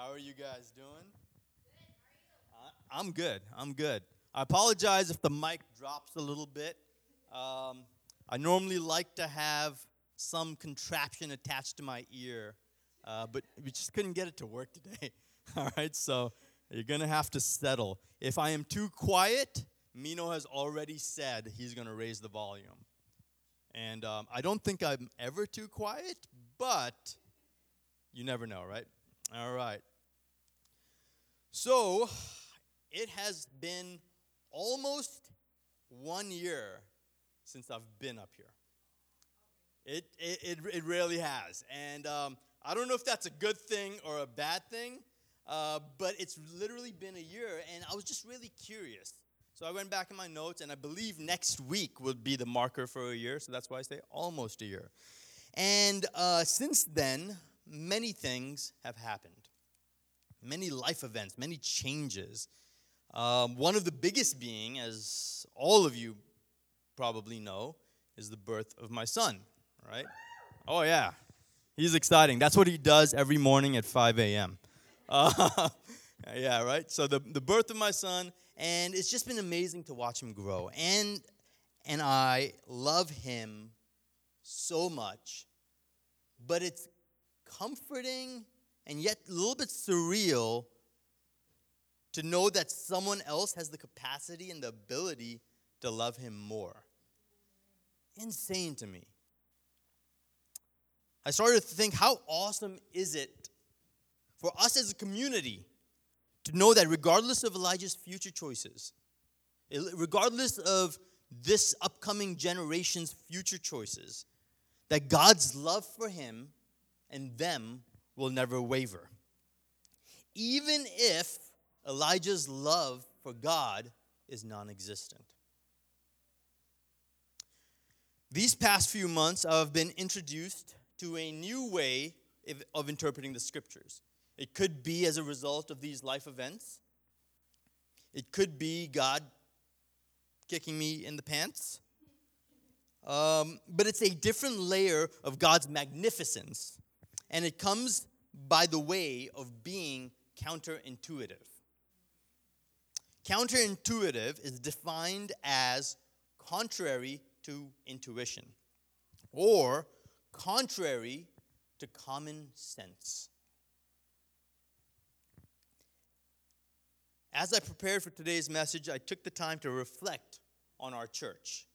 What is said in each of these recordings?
How are you guys doing? I- I'm good. I'm good. I apologize if the mic drops a little bit. Um, I normally like to have some contraption attached to my ear, uh, but we just couldn't get it to work today. All right, so you're gonna have to settle. If I am too quiet, Mino has already said he's gonna raise the volume, and um, I don't think I'm ever too quiet, but you never know, right? All right. So, it has been almost one year since I've been up here. It, it, it, it really has. And um, I don't know if that's a good thing or a bad thing, uh, but it's literally been a year, and I was just really curious. So I went back in my notes, and I believe next week will be the marker for a year, so that's why I say almost a year. And uh, since then, many things have happened many life events, many changes. Um, one of the biggest being, as all of you probably know, is the birth of my son, right? Oh, yeah. He's exciting. That's what he does every morning at 5 a.m. Uh, yeah, right? So, the, the birth of my son, and it's just been amazing to watch him grow. And, and I love him so much, but it's comforting and yet a little bit surreal to know that someone else has the capacity and the ability to love him more. Insane to me. I started to think how awesome is it for us as a community to know that regardless of Elijah's future choices, regardless of this upcoming generation's future choices, that God's love for him and them will never waver. Even if Elijah's love for God is non existent. These past few months, I've been introduced to a new way of interpreting the scriptures. It could be as a result of these life events, it could be God kicking me in the pants. Um, but it's a different layer of God's magnificence. And it comes by the way of being counterintuitive. Counterintuitive is defined as contrary to intuition or contrary to common sense. As I prepared for today's message, I took the time to reflect on our church,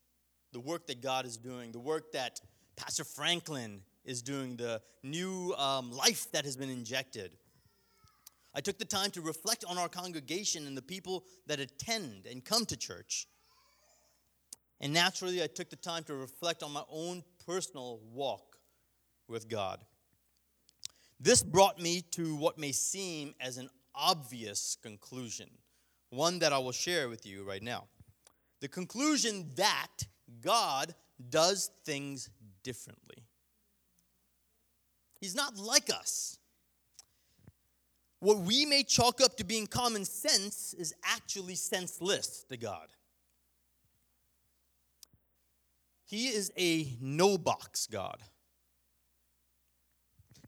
the work that God is doing, the work that Pastor Franklin is doing, the new um, life that has been injected. I took the time to reflect on our congregation and the people that attend and come to church. And naturally, I took the time to reflect on my own personal walk with God. This brought me to what may seem as an obvious conclusion, one that I will share with you right now. The conclusion that God does things differently. He's not like us. What we may chalk up to being common sense is actually senseless to God. He is a no box God.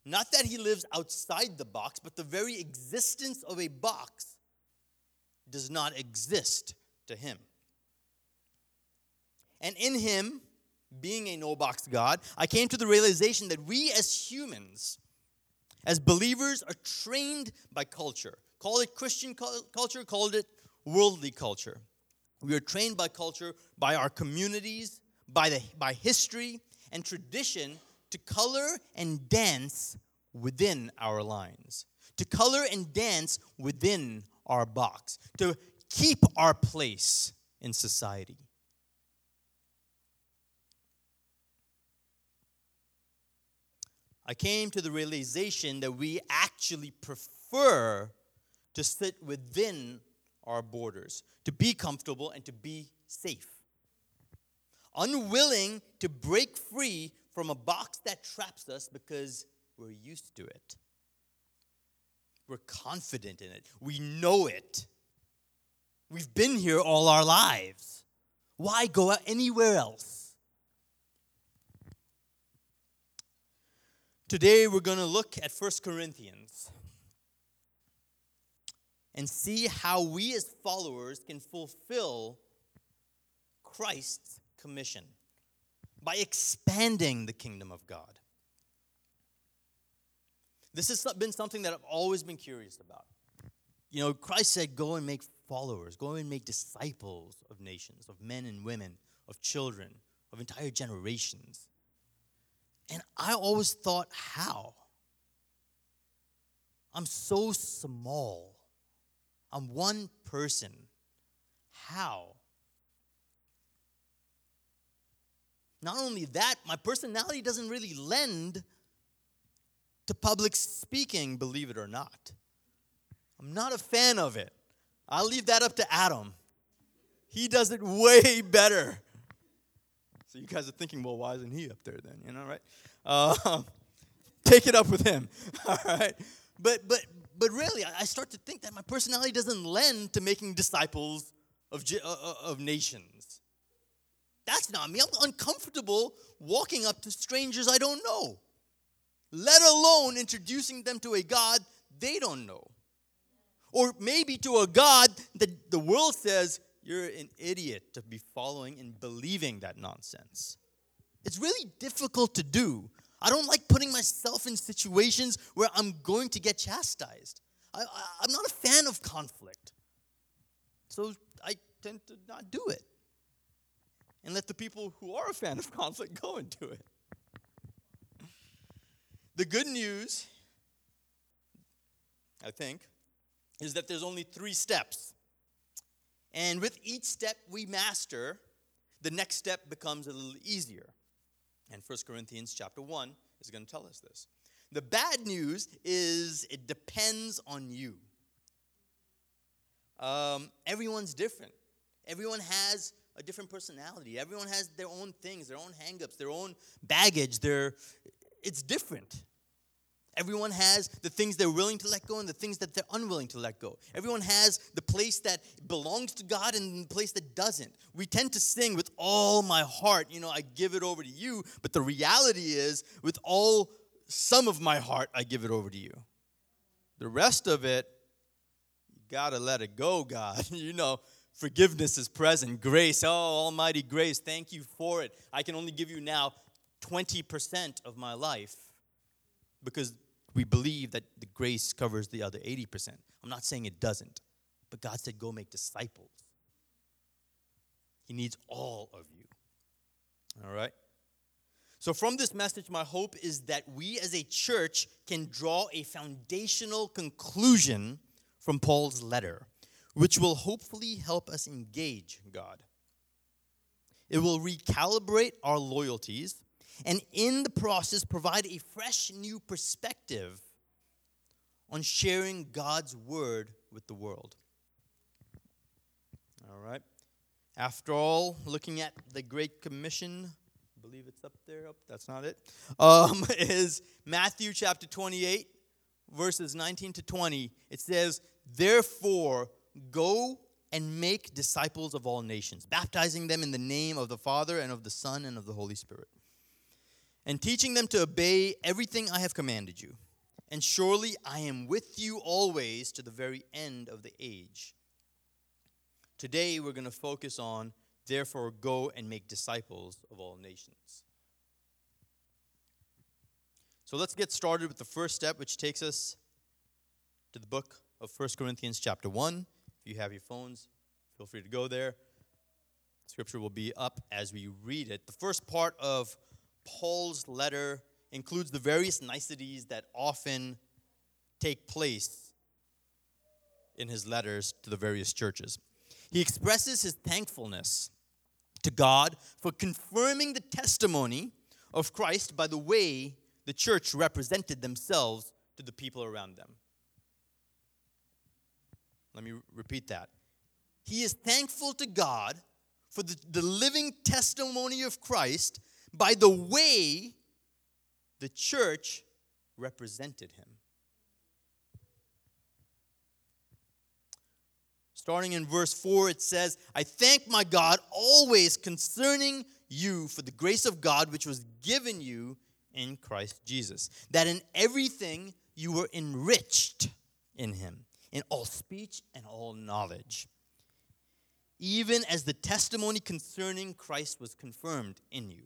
Not that he lives outside the box, but the very existence of a box does not exist to him. And in him, being a no box God, I came to the realization that we as humans, as believers, are trained by culture. Call it Christian culture, call it worldly culture. We are trained by culture, by our communities, by, the, by history and tradition to color and dance within our lines, to color and dance within our box, to keep our place in society. I came to the realization that we actually prefer to sit within our borders, to be comfortable and to be safe. Unwilling to break free from a box that traps us because we're used to it. We're confident in it. We know it. We've been here all our lives. Why go out anywhere else? Today we're going to look at 1 Corinthians. and see how we as followers can fulfill Christ's commission by expanding the kingdom of God. This has been something that I've always been curious about. You know, Christ said, Go and make followers, go and make disciples of nations, of men and women, of children, of entire generations. And I always thought, how? I'm so small. I'm one person. How? Not only that, my personality doesn't really lend to public speaking, believe it or not. I'm not a fan of it. I'll leave that up to Adam. He does it way better. You guys are thinking, well, why isn't he up there then? You know, right? Uh, take it up with him. All right. But but but really, I start to think that my personality doesn't lend to making disciples of uh, uh, of nations. That's not me. I'm uncomfortable walking up to strangers I don't know, let alone introducing them to a God they don't know. Or maybe to a God that the world says you're an idiot to be following and believing that nonsense. It's really difficult to do. I don't like putting myself in situations where I'm going to get chastised. I, am not a fan of conflict. So I tend to not do it. And let the people who are a fan of conflict go and do it. The good news, I think, is that there's only three steps. And with each step we master, the next step becomes a little easier. And 1 Corinthians chapter 1 is going to tell us this. The bad news is it depends on you. Um, everyone's different. Everyone has a different personality. Everyone has their own things, their own hangups, their own baggage. Their, it's different. Everyone has the things they're willing to let go and the things that they're unwilling to let go. Everyone has the place that belongs to God and the place that doesn't. We tend to sing with all my heart, you know, I give it over to you, but the reality is, with all some of my heart, I give it over to you. The rest of it, you gotta let it go, God. you know, forgiveness is present, grace, oh, almighty grace, thank you for it. I can only give you now 20% of my life because we believe that the grace covers the other 80%. I'm not saying it doesn't, but God said, go make disciples. He needs all of you. All right? So, from this message, my hope is that we as a church can draw a foundational conclusion from Paul's letter, which will hopefully help us engage God. It will recalibrate our loyalties and in the process provide a fresh new perspective on sharing God's word with the world. All right. After all, looking at the Great Commission, I believe it's up there. Oh, that's not it. Um, is Matthew chapter 28, verses 19 to 20. It says, Therefore, go and make disciples of all nations, baptizing them in the name of the Father and of the Son and of the Holy Spirit and teaching them to obey everything I have commanded you. And surely I am with you always to the very end of the age. Today we're going to focus on, therefore, go and make disciples of all nations. So let's get started with the first step, which takes us to the book of 1 Corinthians, chapter 1. If you have your phones, feel free to go there. Scripture will be up as we read it. The first part of Paul's letter includes the various niceties that often take place in his letters to the various churches. He expresses his thankfulness to God for confirming the testimony of Christ by the way the church represented themselves to the people around them. Let me repeat that. He is thankful to God for the, the living testimony of Christ by the way the church represented him. Starting in verse 4, it says, I thank my God always concerning you for the grace of God which was given you in Christ Jesus, that in everything you were enriched in him, in all speech and all knowledge, even as the testimony concerning Christ was confirmed in you.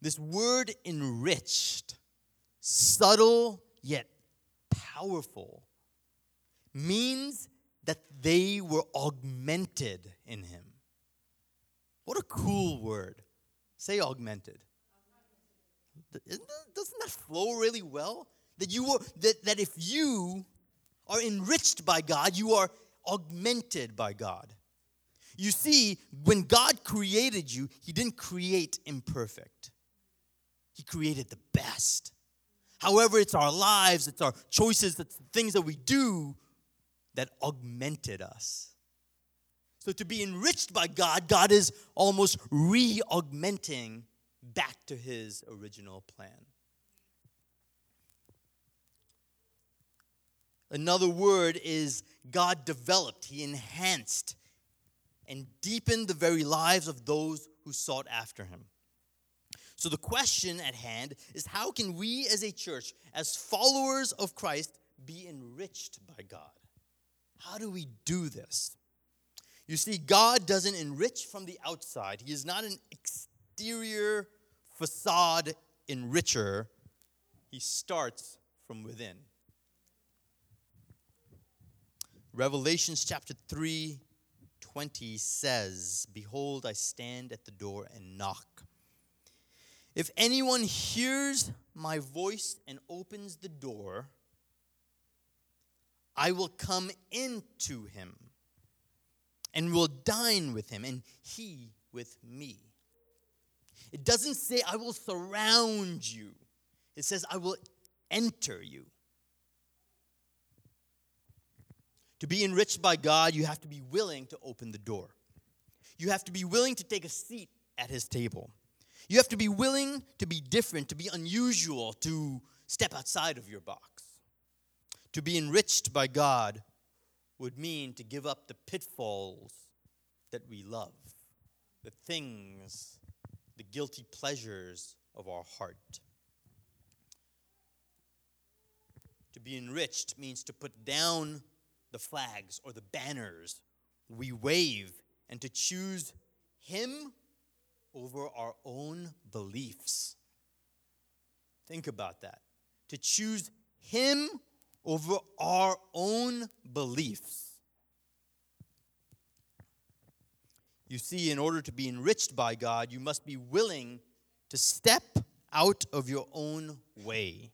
This word enriched, subtle yet powerful, means that they were augmented in him. What a cool word. Say augmented. Doesn't that flow really well? That you were that, that if you are enriched by God, you are augmented by God. You see, when God created you, He didn't create imperfect. He created the best. However, it's our lives, it's our choices, it's the things that we do that augmented us. So to be enriched by God, God is almost re augmenting back to his original plan. Another word is God developed, He enhanced and deepened the very lives of those who sought after Him. So, the question at hand is how can we as a church, as followers of Christ, be enriched by God? How do we do this? You see, God doesn't enrich from the outside, He is not an exterior facade enricher, He starts from within. Revelations chapter 3 20 says, Behold, I stand at the door and knock. If anyone hears my voice and opens the door, I will come into him and will dine with him, and he with me. It doesn't say, I will surround you, it says, I will enter you. To be enriched by God, you have to be willing to open the door. You have to be willing to take a seat at his table. You have to be willing to be different, to be unusual, to step outside of your box. To be enriched by God would mean to give up the pitfalls that we love, the things, the guilty pleasures of our heart. To be enriched means to put down the flags or the banners we wave and to choose Him over our own beliefs. Think about that. To choose Him over our own beliefs. You see, in order to be enriched by God, you must be willing to step out of your own way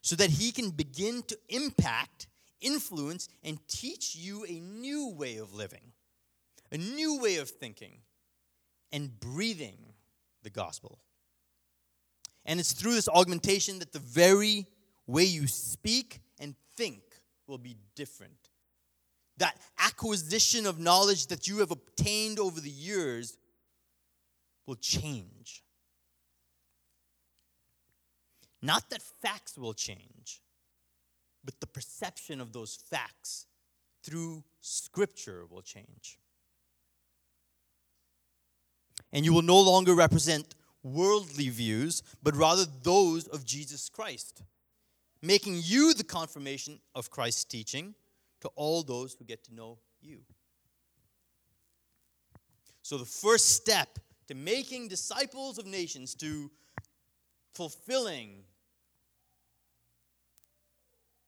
so that He can begin to impact influence and teach you a new way of living, a new way of thinking, and breathing the gospel. And it's through this augmentation that the very way you speak and think will be different. That acquisition of knowledge that you have obtained over the years will change. Not that facts will change, but the perception of those facts through Scripture will change. And you will no longer represent worldly views, but rather those of Jesus Christ, making you the confirmation of Christ's teaching to all those who get to know you. So, the first step to making disciples of nations, to fulfilling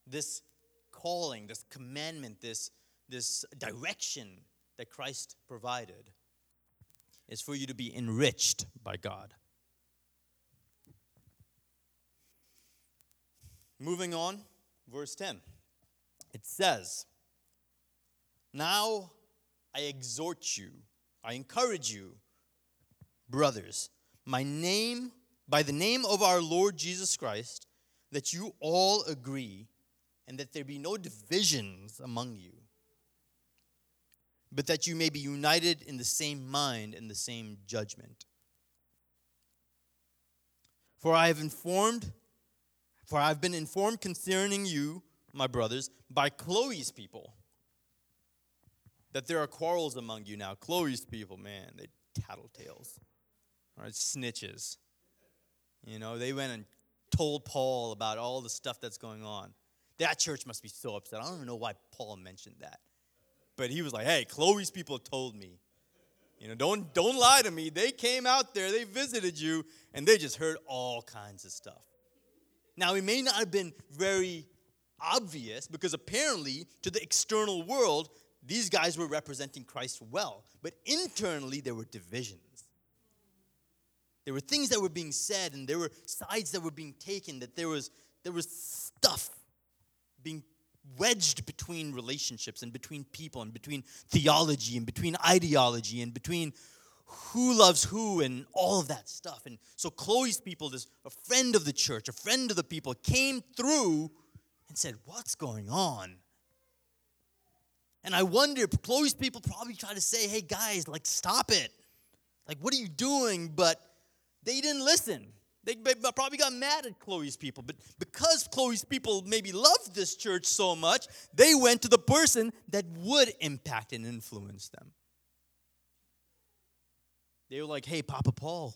this calling, this commandment, this, this direction that Christ provided is for you to be enriched by God. Moving on, verse 10. It says, Now I exhort you, I encourage you, brothers, my name, by the name of our Lord Jesus Christ, that you all agree and that there be no divisions among you, but that you may be united in the same mind and the same judgment. For I have informed, for I have been informed concerning you, my brothers, by Chloe's people, that there are quarrels among you now. Chloe's people, man, they tattletales, all right, snitches. You know, they went and told Paul about all the stuff that's going on. That church must be so upset. I don't even know why Paul mentioned that. But he was like, hey, Chloe's people told me. You know, don't don't lie to me. They came out there, they visited you, and they just heard all kinds of stuff. Now, it may not have been very obvious because apparently to the external world, these guys were representing Christ well. But internally, there were divisions. There were things that were being said, and there were sides that were being taken, that there was, there was stuff being wedged between relationships and between people and between theology and between ideology and between who loves who and all of that stuff. And so Chloe's people, this a friend of the church, a friend of the people, came through and said, What's going on? And I wonder, Chloe's people probably try to say, Hey guys, like stop it. Like, what are you doing? But they didn't listen. They probably got mad at Chloe's people, but because Chloe's people maybe loved this church so much, they went to the person that would impact and influence them. They were like, hey, Papa Paul,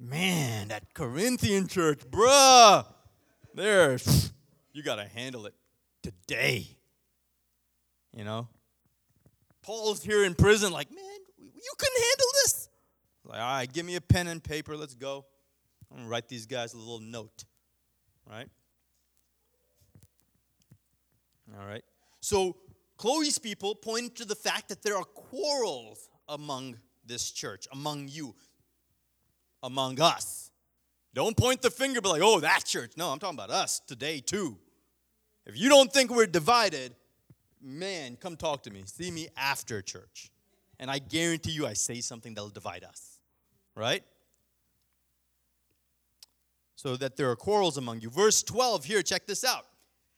man, that Corinthian church, bruh, there, you got to handle it today. You know? Paul's here in prison, like, man, you couldn't handle this. Like, all right, give me a pen and paper, let's go. Write these guys a little note, right? All right. So Chloe's people point to the fact that there are quarrels among this church, among you, among us. Don't point the finger, be like, oh, that church. No, I'm talking about us today, too. If you don't think we're divided, man, come talk to me. See me after church. And I guarantee you, I say something that'll divide us, right? So that there are quarrels among you. Verse 12 here, check this out.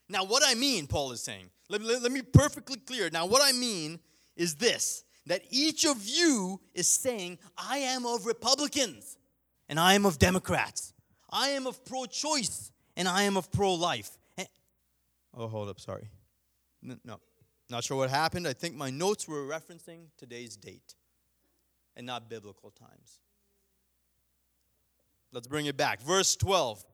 Now, what I mean, Paul is saying, let, let, let me perfectly clear. Now, what I mean is this that each of you is saying, I am of Republicans and I am of Democrats. I am of pro choice and I am of pro life. Eh. Oh, hold up, sorry. No, not sure what happened. I think my notes were referencing today's date and not biblical times. Let's bring it back. Verse 12.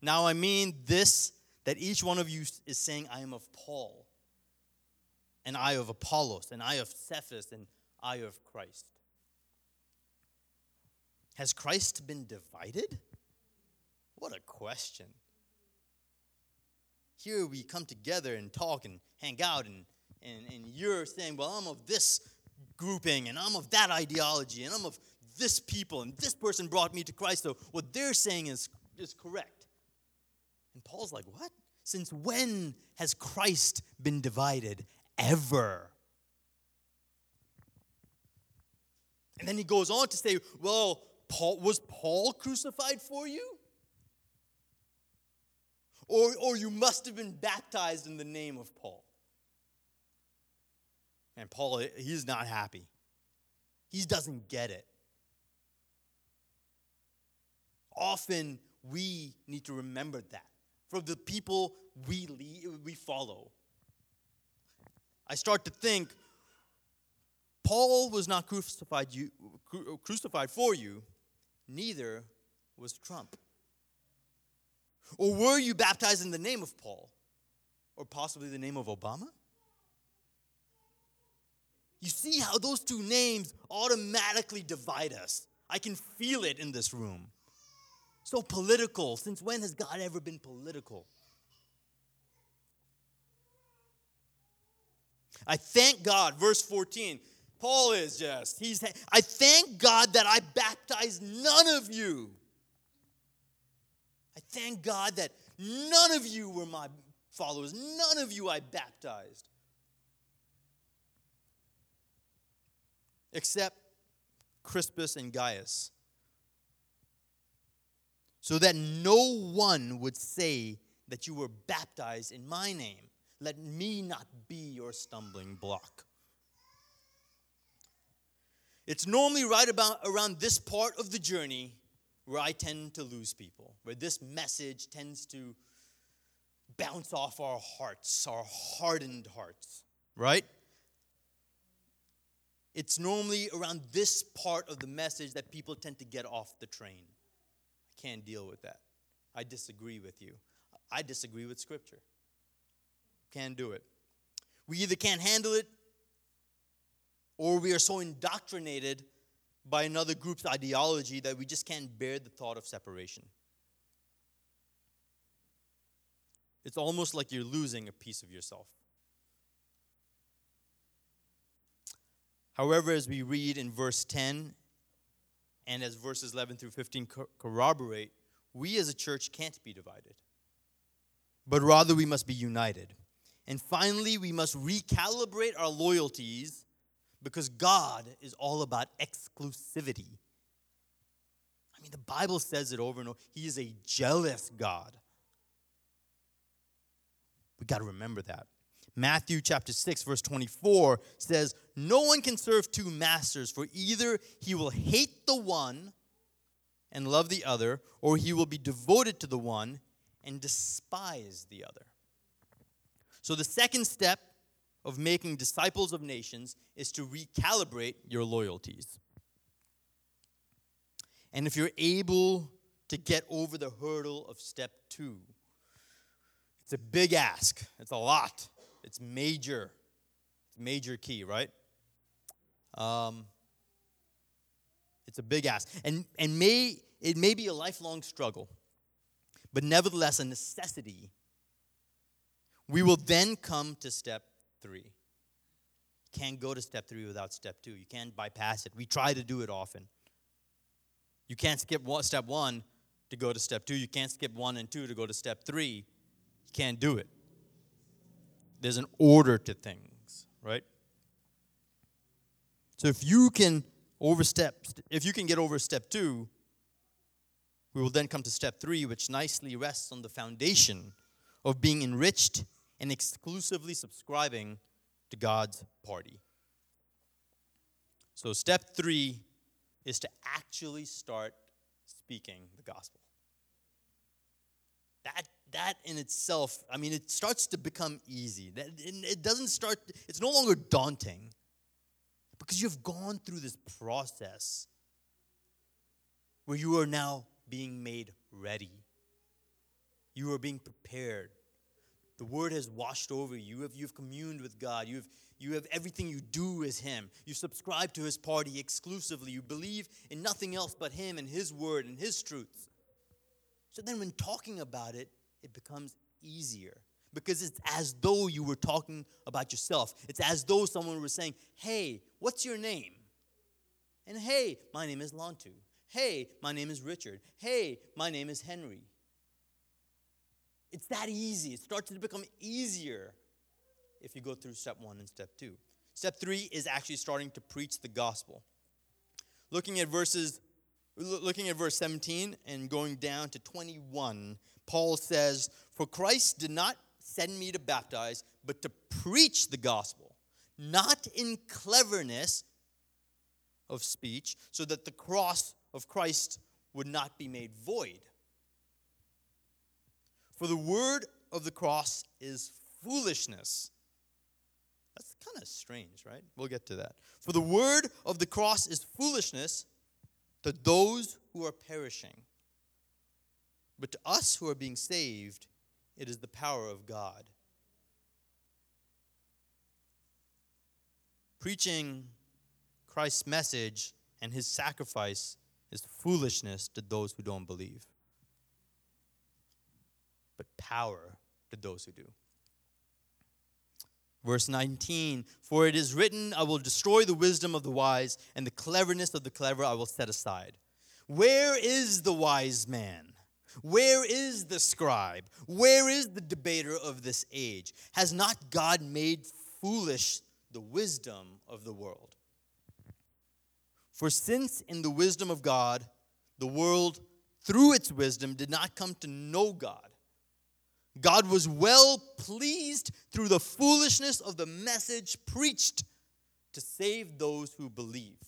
Now I mean this that each one of you is saying, I am of Paul, and I of Apollos, and I of Cephas, and I of Christ. Has Christ been divided? What a question. Here we come together and talk and hang out, and, and, and you're saying, Well, I'm of this grouping, and I'm of that ideology, and I'm of this people and this person brought me to Christ. So what they're saying is, is correct. And Paul's like, what? Since when has Christ been divided? Ever. And then he goes on to say, well, Paul, was Paul crucified for you? Or, or you must have been baptized in the name of Paul. And Paul, he's not happy. He doesn't get it often we need to remember that for the people we lead, we follow. I start to think Paul was not crucified, you, crucified for you, neither was Trump. Or were you baptized in the name of Paul? Or possibly the name of Obama? You see how those two names automatically divide us. I can feel it in this room. So political. Since when has God ever been political? I thank God, verse 14. Paul is just, he's, I thank God that I baptized none of you. I thank God that none of you were my followers, none of you I baptized. Except Crispus and Gaius so that no one would say that you were baptized in my name. Let me not be your stumbling block. It's normally right about around this part of the journey where I tend to lose people, where this message tends to bounce off our hearts, our hardened hearts, right? It's normally around this part of the message that people tend to get off the train can't deal with that. I disagree with you. I disagree with Scripture. can't do it. We either can't handle it or we are so indoctrinated by another group's ideology that we just can't bear the thought of separation. It's almost like you're losing a piece of yourself. However, as we read in verse 10 and as verses 11 through 15 corroborate, we as a church can't be divided, but rather we must be united. And finally, we must recalibrate our loyalties because God is all about exclusivity. I mean, the Bible says it over and over. He is a jealous God. We got to remember that. Matthew chapter 6 verse 24 says, "No one can serve two masters, for either he will hate the one and love the other, or he will be devoted to the one and despise the other." So the second step of making disciples of nations is to recalibrate your loyalties. And if you're able to get over the hurdle of step 2, it's a big ask. It's a lot. It's major. It's major key, right? Um, it's a big ask. And, and may, it may be a lifelong struggle, but nevertheless a necessity. We will then come to step three. You can't go to step three without step two. You can't bypass it. We try to do it often. You can't skip step one to go to step two. You can't skip one and two to go to step three You can't do it. There's an order to things, right? So if you can overstep, if you can get over step two, we will then come to step three, which nicely rests on the foundation of being enriched and exclusively subscribing to God's party. So, step three is to actually start speaking the gospel. That that in itself, I mean, it starts to become easy. It doesn't start, it's no longer daunting because you've gone through this process where you are now being made ready. You are being prepared. The word has washed over you. You have, you've communed with God. You've, you have everything you do is Him. You subscribe to His party exclusively. You believe in nothing else but Him and His word and His truths. So then, when talking about it, it becomes easier because it's as though you were talking about yourself. It's as though someone was saying, Hey, what's your name? And hey, my name is Lantu. Hey, my name is Richard. Hey, my name is Henry. It's that easy. It starts to become easier if you go through step one and step two. Step three is actually starting to preach the gospel. Looking at verses, looking at verse 17 and going down to 21, Paul says, For Christ did not send me to baptize, but to preach the gospel, not in cleverness of speech, so that the cross of Christ would not be made void. For the word of the cross is foolishness. That's kind of strange, right? We'll get to that. For the word of the cross is foolishness to those who are perishing but to us who are being saved, it is the power of God. Preaching Christ's message and his sacrifice is foolishness to those who don't believe, but power to those who do. Verse 19 For it is written, I will destroy the wisdom of the wise, and the cleverness of the clever I will set aside. Where is the wise man? Where is the scribe? Where is the debater of this age? Has not God made foolish the wisdom of the world? For since in the wisdom of God, the world through its wisdom did not come to know God, God was well pleased through the foolishness of the message preached to save those who believe.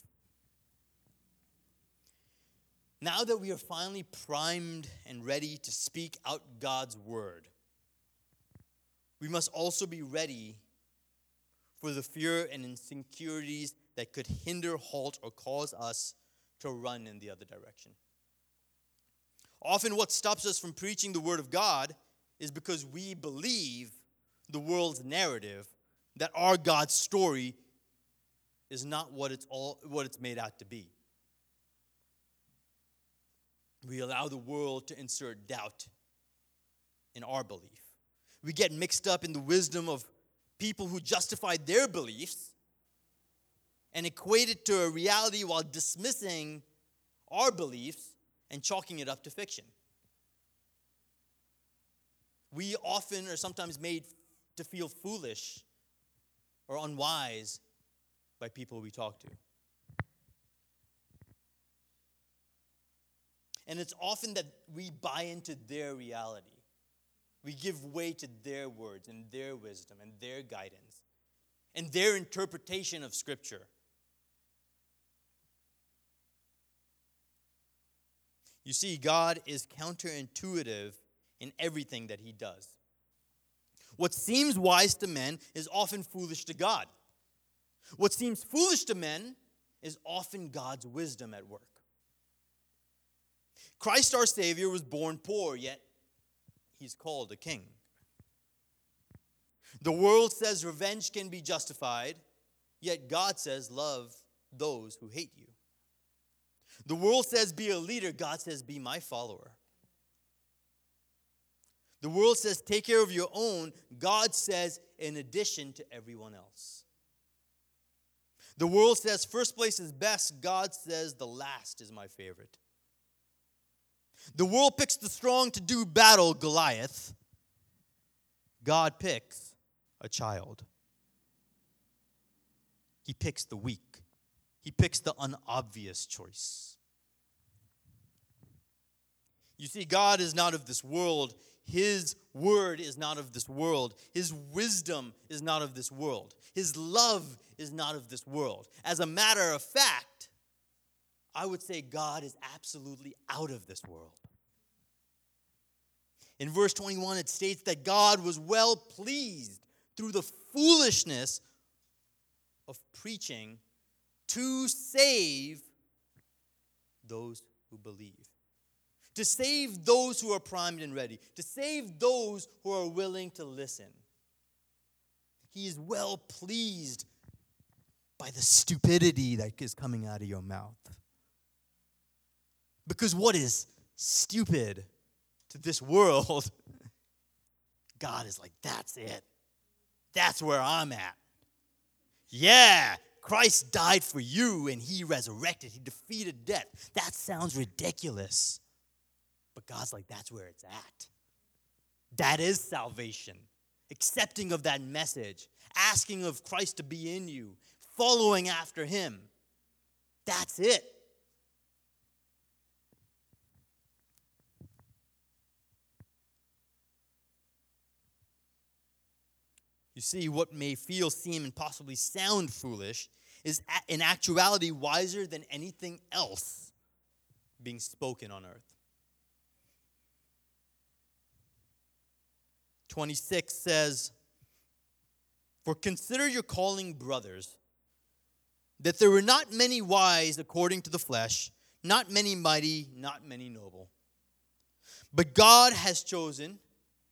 Now that we are finally primed and ready to speak out God's word, we must also be ready for the fear and insecurities that could hinder, halt, or cause us to run in the other direction. Often, what stops us from preaching the word of God is because we believe the world's narrative that our God's story is not what it's all what it's made out to be. We allow the world to insert doubt in our belief. We get mixed up in the wisdom of people who justify their beliefs and equate it to a reality while dismissing our beliefs and chalking it up to fiction. We often are sometimes made to feel foolish or unwise by people we talk to. And it's often that we buy into their reality. We give way to their words and their wisdom and their guidance and their interpretation of Scripture. You see, God is counterintuitive in everything that He does. What seems wise to men is often foolish to God. What seems foolish to men is often God's wisdom at work. Christ our Savior was born poor, yet he's called a king. The world says revenge can be justified, yet God says love those who hate you. The world says be a leader, God says be my follower. The world says take care of your own, God says in addition to everyone else. The world says first place is best, God says the last is my favorite. The world picks the strong to do battle, Goliath. God picks a child. He picks the weak. He picks the unobvious choice. You see, God is not of this world. His word is not of this world. His wisdom is not of this world. His love is not of this world. As a matter of fact, I would say God is absolutely out of this world. In verse 21, it states that God was well pleased through the foolishness of preaching to save those who believe, to save those who are primed and ready, to save those who are willing to listen. He is well pleased by the stupidity that is coming out of your mouth. Because what is stupid to this world, God is like, that's it. That's where I'm at. Yeah, Christ died for you and he resurrected, he defeated death. That sounds ridiculous. But God's like, that's where it's at. That is salvation. Accepting of that message, asking of Christ to be in you, following after him. That's it. You see, what may feel, seem, and possibly sound foolish is in actuality wiser than anything else being spoken on earth. 26 says, For consider your calling, brothers, that there were not many wise according to the flesh, not many mighty, not many noble. But God has chosen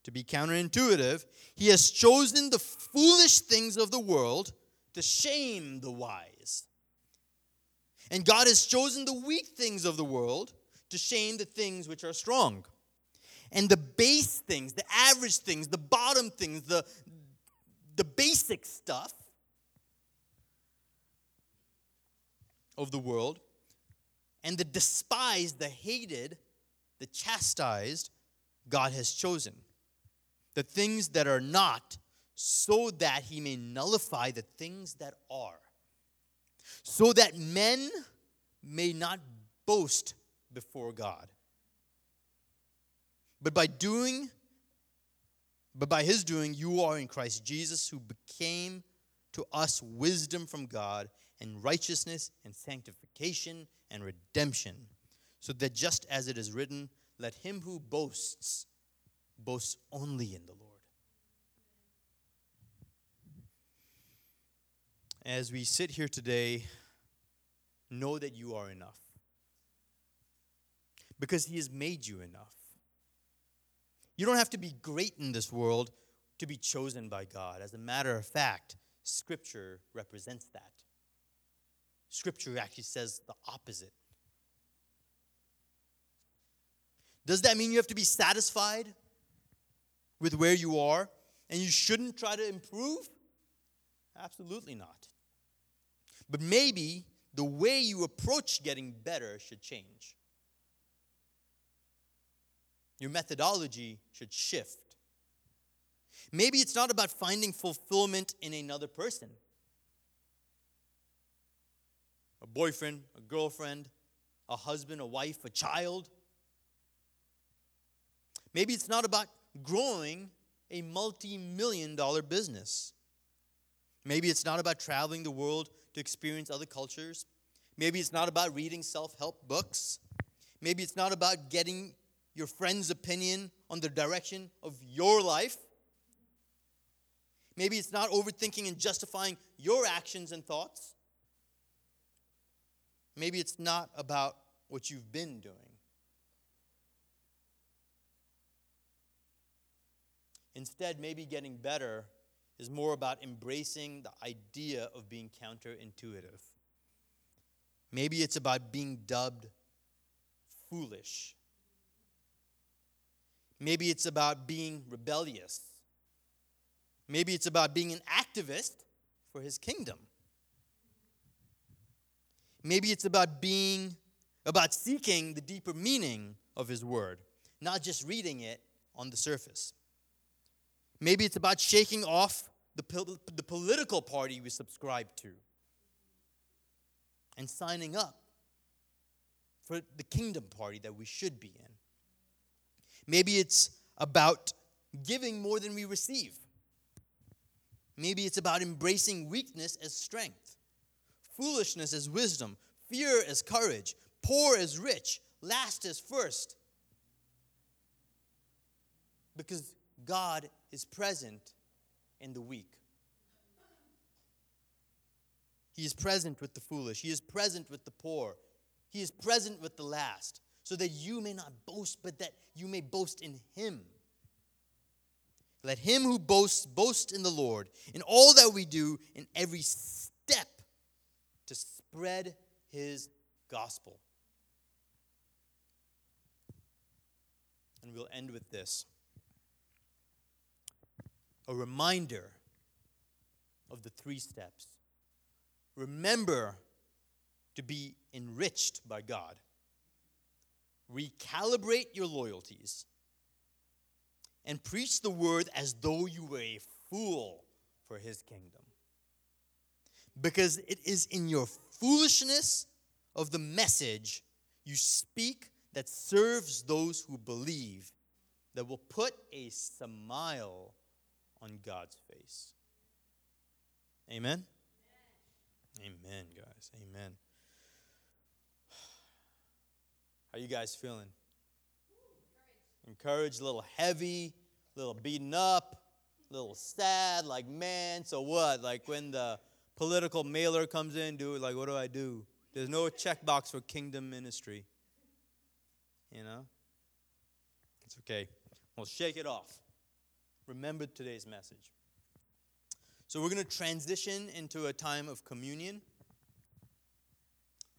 to be counterintuitive, he has chosen the foolish things of the world to shame the wise. And God has chosen the weak things of the world to shame the things which are strong. And the base things, the average things, the bottom things, the, the basic stuff of the world, and the despised, the hated, the chastised, God has chosen the things that are not, so that he may nullify the things that are, so that men may not boast before God. But by doing, but by his doing, you are in Christ Jesus, who became to us wisdom from God and righteousness and sanctification and redemption, so that just as it is written, let him who boasts boast only in the Lord. As we sit here today, know that you are enough. Because He has made you enough. You don't have to be great in this world. to be chosen by God. As a matter of fact, Scripture represents that. Scripture actually says the opposite. Does that mean you have to be satisfied with where you are and you shouldn't try to improve? Absolutely not. But maybe the way you approach getting better should change. Your methodology should shift. Maybe it's not about finding fulfillment in another person a boyfriend, a girlfriend, a husband, a wife, a child. Maybe it's not about growing a multi million dollar business. Maybe it's not about traveling the world to experience other cultures. Maybe it's not about reading self help books. Maybe it's not about getting your friend's opinion on the direction of your life. Maybe it's not overthinking and justifying your actions and thoughts. Maybe it's not about what you've been doing. Instead, maybe getting better is more about embracing the idea of being counterintuitive. Maybe it's about being dubbed foolish. Maybe it's about being rebellious. Maybe it's about being an activist for his kingdom. Maybe it's about being, about seeking the deeper meaning of his word, not just reading it on the surface. Maybe it's about shaking off the, the political party we subscribe to and signing up for the kingdom party that we should be in. Maybe it's about giving more than we receive. Maybe it's about embracing weakness as strength, foolishness as wisdom, fear as courage, poor as rich, last as first. Because God is present in the weak. He is present with the foolish. He is present with the poor. He is present with the last, so that you may not boast, but that you may boast in Him. Let him who boasts boast in the Lord, in all that we do, in every step to spread his gospel. And we'll end with this a reminder of the three steps. Remember to be enriched by God, recalibrate your loyalties and preach the word as though you were a fool for his kingdom. Because it is in your foolishness of the message you speak that serves those who believe, that will put a smile on God's face. Amen? Amen, guys. Amen. How you guys feeling? encouraged, a little heavy, a little beaten up, a little sad, like, man, so what? Like when the political mailer comes in, dude, like, what do I do? There's no checkbox for kingdom ministry. You know? It's okay. We'll shake it off. Remember today's message. So we're going to transition into a time of communion.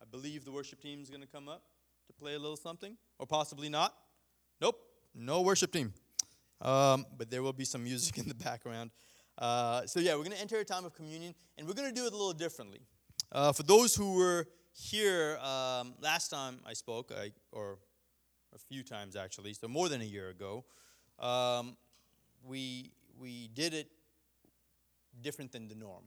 I believe the worship team is going to come up to play a little something, or possibly not. Nope no worship team. Um, but there will be some music in the background. Uh, so, yeah, we're going to enter a time of communion, and we're going to do it a little differently. Uh, for those who were here um, last time I spoke, I, or a few times actually, so more than a year ago, um, we, we did it different than the norm.